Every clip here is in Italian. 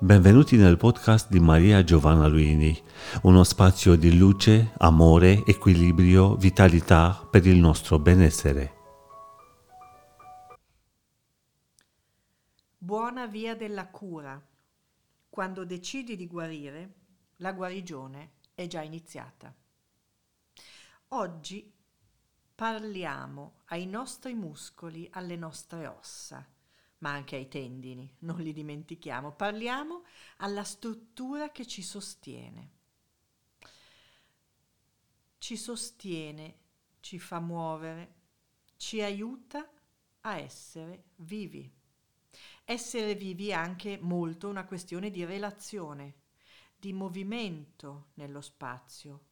Benvenuti nel podcast di Maria Giovanna Luini, uno spazio di luce, amore, equilibrio, vitalità per il nostro benessere. Buona via della cura. Quando decidi di guarire, la guarigione è già iniziata. Oggi parliamo ai nostri muscoli, alle nostre ossa ma anche ai tendini, non li dimentichiamo. Parliamo alla struttura che ci sostiene. Ci sostiene, ci fa muovere, ci aiuta a essere vivi. Essere vivi è anche molto una questione di relazione, di movimento nello spazio,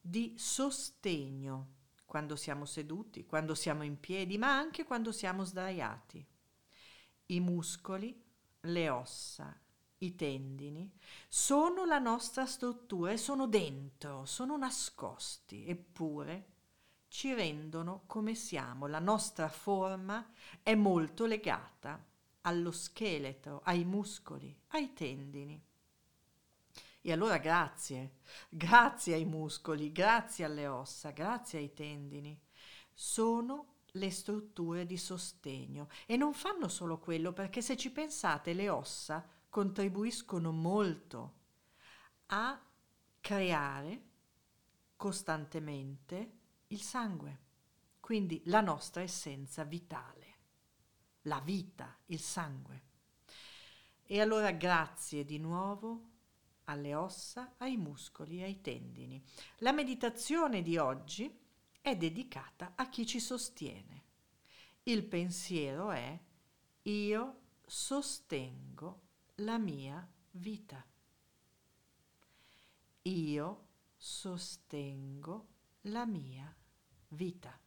di sostegno quando siamo seduti, quando siamo in piedi, ma anche quando siamo sdraiati i muscoli, le ossa, i tendini, sono la nostra struttura e sono dentro, sono nascosti, eppure ci rendono come siamo. La nostra forma è molto legata allo scheletro, ai muscoli, ai tendini. E allora grazie, grazie ai muscoli, grazie alle ossa, grazie ai tendini. Sono le strutture di sostegno e non fanno solo quello perché se ci pensate le ossa contribuiscono molto a creare costantemente il sangue, quindi la nostra essenza vitale, la vita, il sangue. E allora grazie di nuovo alle ossa, ai muscoli, ai tendini. La meditazione di oggi è dedicata a chi ci sostiene. Il pensiero è io sostengo la mia vita. Io sostengo la mia vita.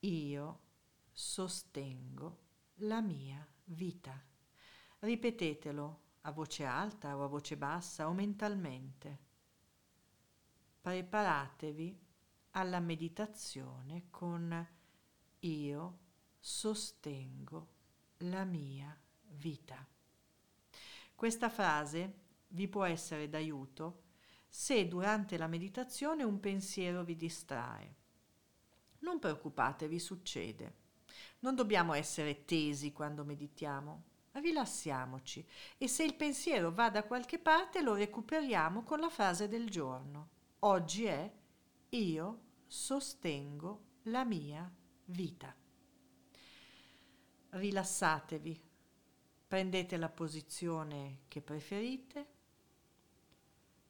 Io sostengo la mia vita. Ripetetelo a voce alta o a voce bassa o mentalmente preparatevi alla meditazione con io sostengo la mia vita. Questa frase vi può essere d'aiuto se durante la meditazione un pensiero vi distrae. Non preoccupatevi, succede. Non dobbiamo essere tesi quando meditiamo. Rilassiamoci e se il pensiero va da qualche parte lo recuperiamo con la frase del giorno. Oggi è io sostengo la mia vita. Rilassatevi, prendete la posizione che preferite,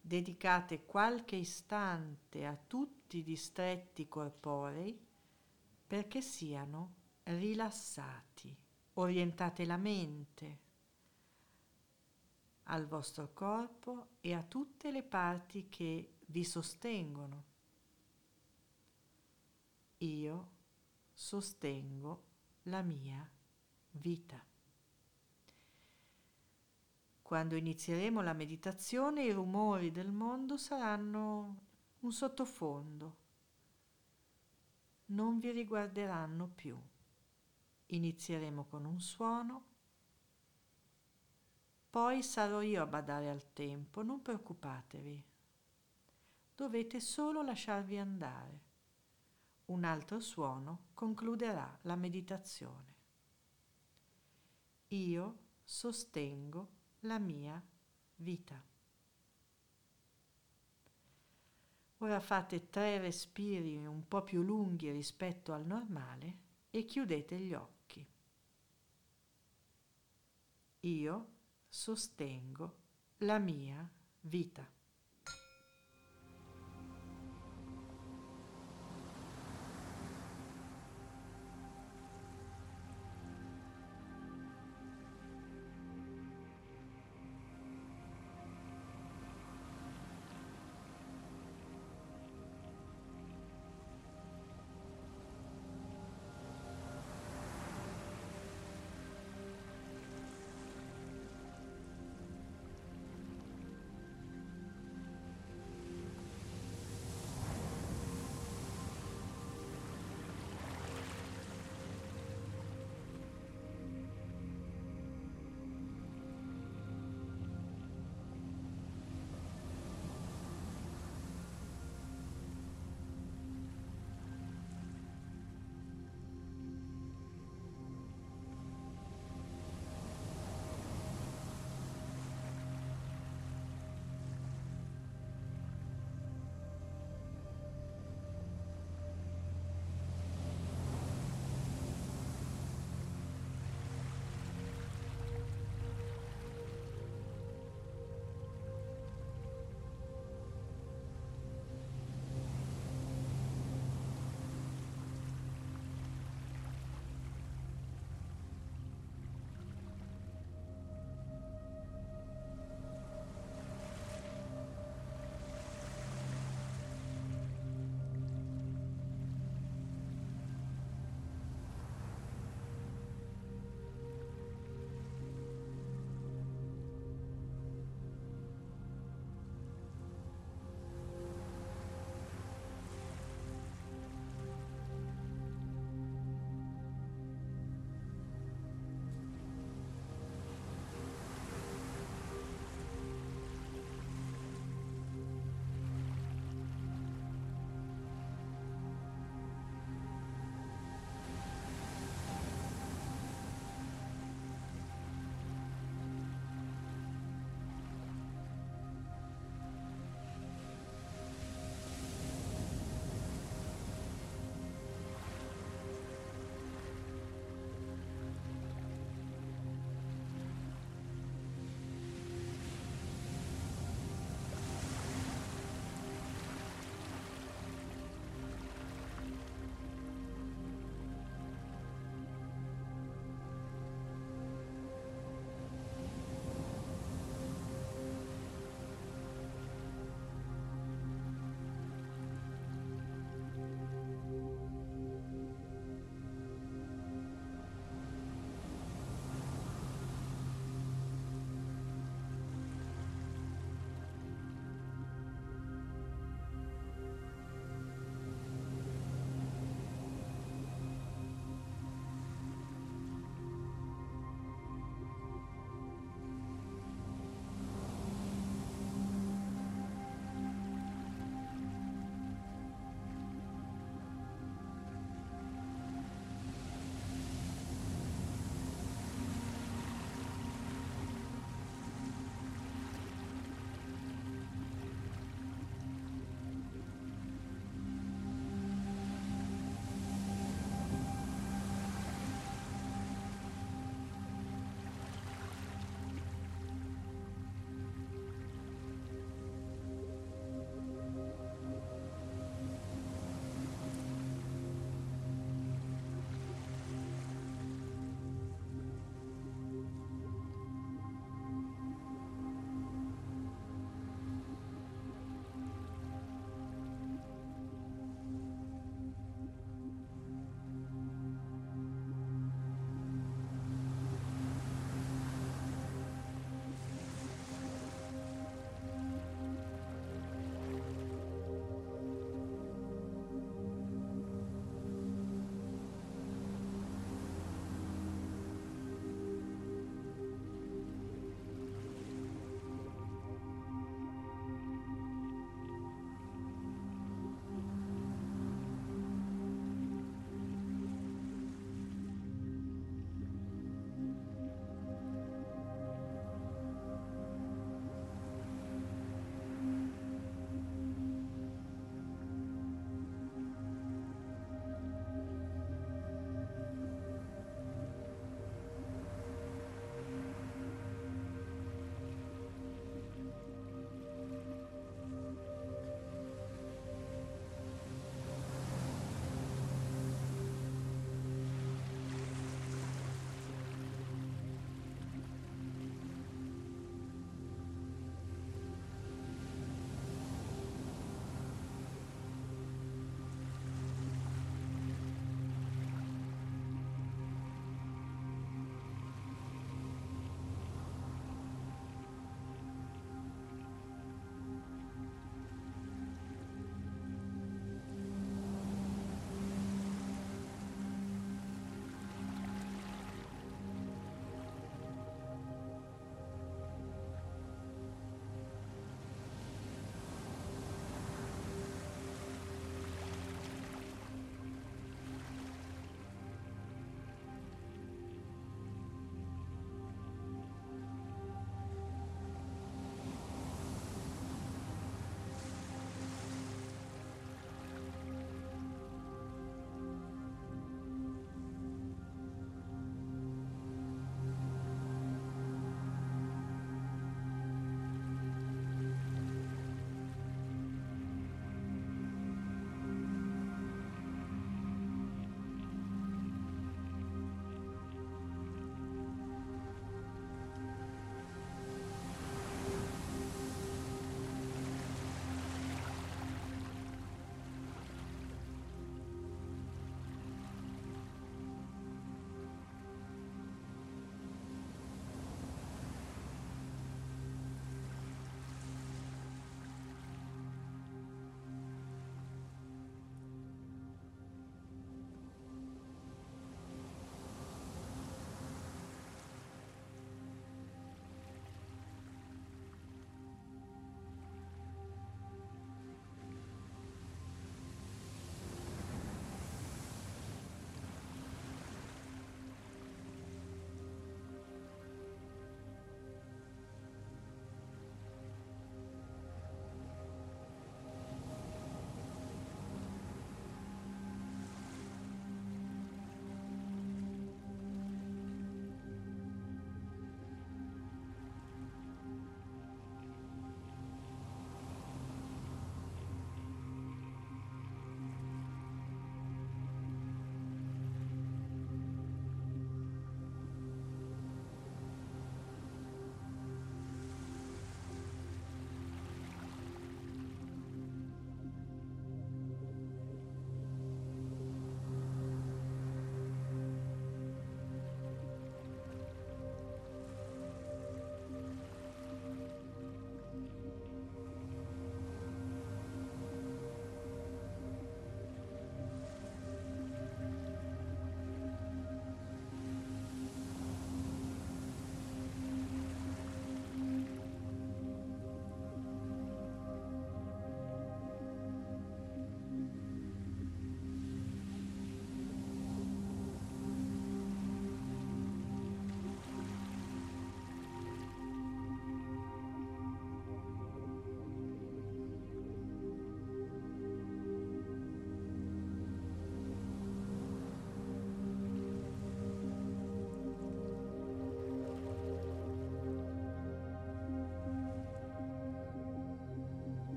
dedicate qualche istante a tutti i distretti corporei perché siano rilassati. Orientate la mente al vostro corpo e a tutte le parti che vi sostengono. Io sostengo la mia vita. Quando inizieremo la meditazione i rumori del mondo saranno un sottofondo, non vi riguarderanno più. Inizieremo con un suono, poi sarò io a badare al tempo, non preoccupatevi dovete solo lasciarvi andare. Un altro suono concluderà la meditazione. Io sostengo la mia vita. Ora fate tre respiri un po' più lunghi rispetto al normale e chiudete gli occhi. Io sostengo la mia vita.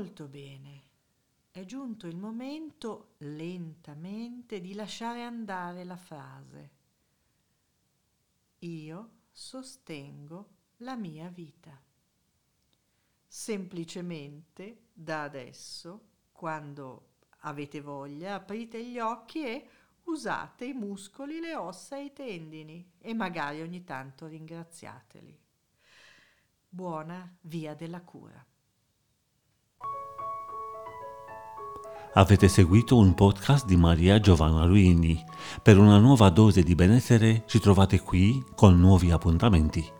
Molto bene. È giunto il momento lentamente di lasciare andare la frase. Io sostengo la mia vita. Semplicemente da adesso, quando avete voglia, aprite gli occhi e usate i muscoli, le ossa e i tendini e magari ogni tanto ringraziateli. Buona via della cura. Avete seguito un podcast di Maria Giovanna Luini. Per una nuova dose di benessere ci trovate qui con nuovi appuntamenti.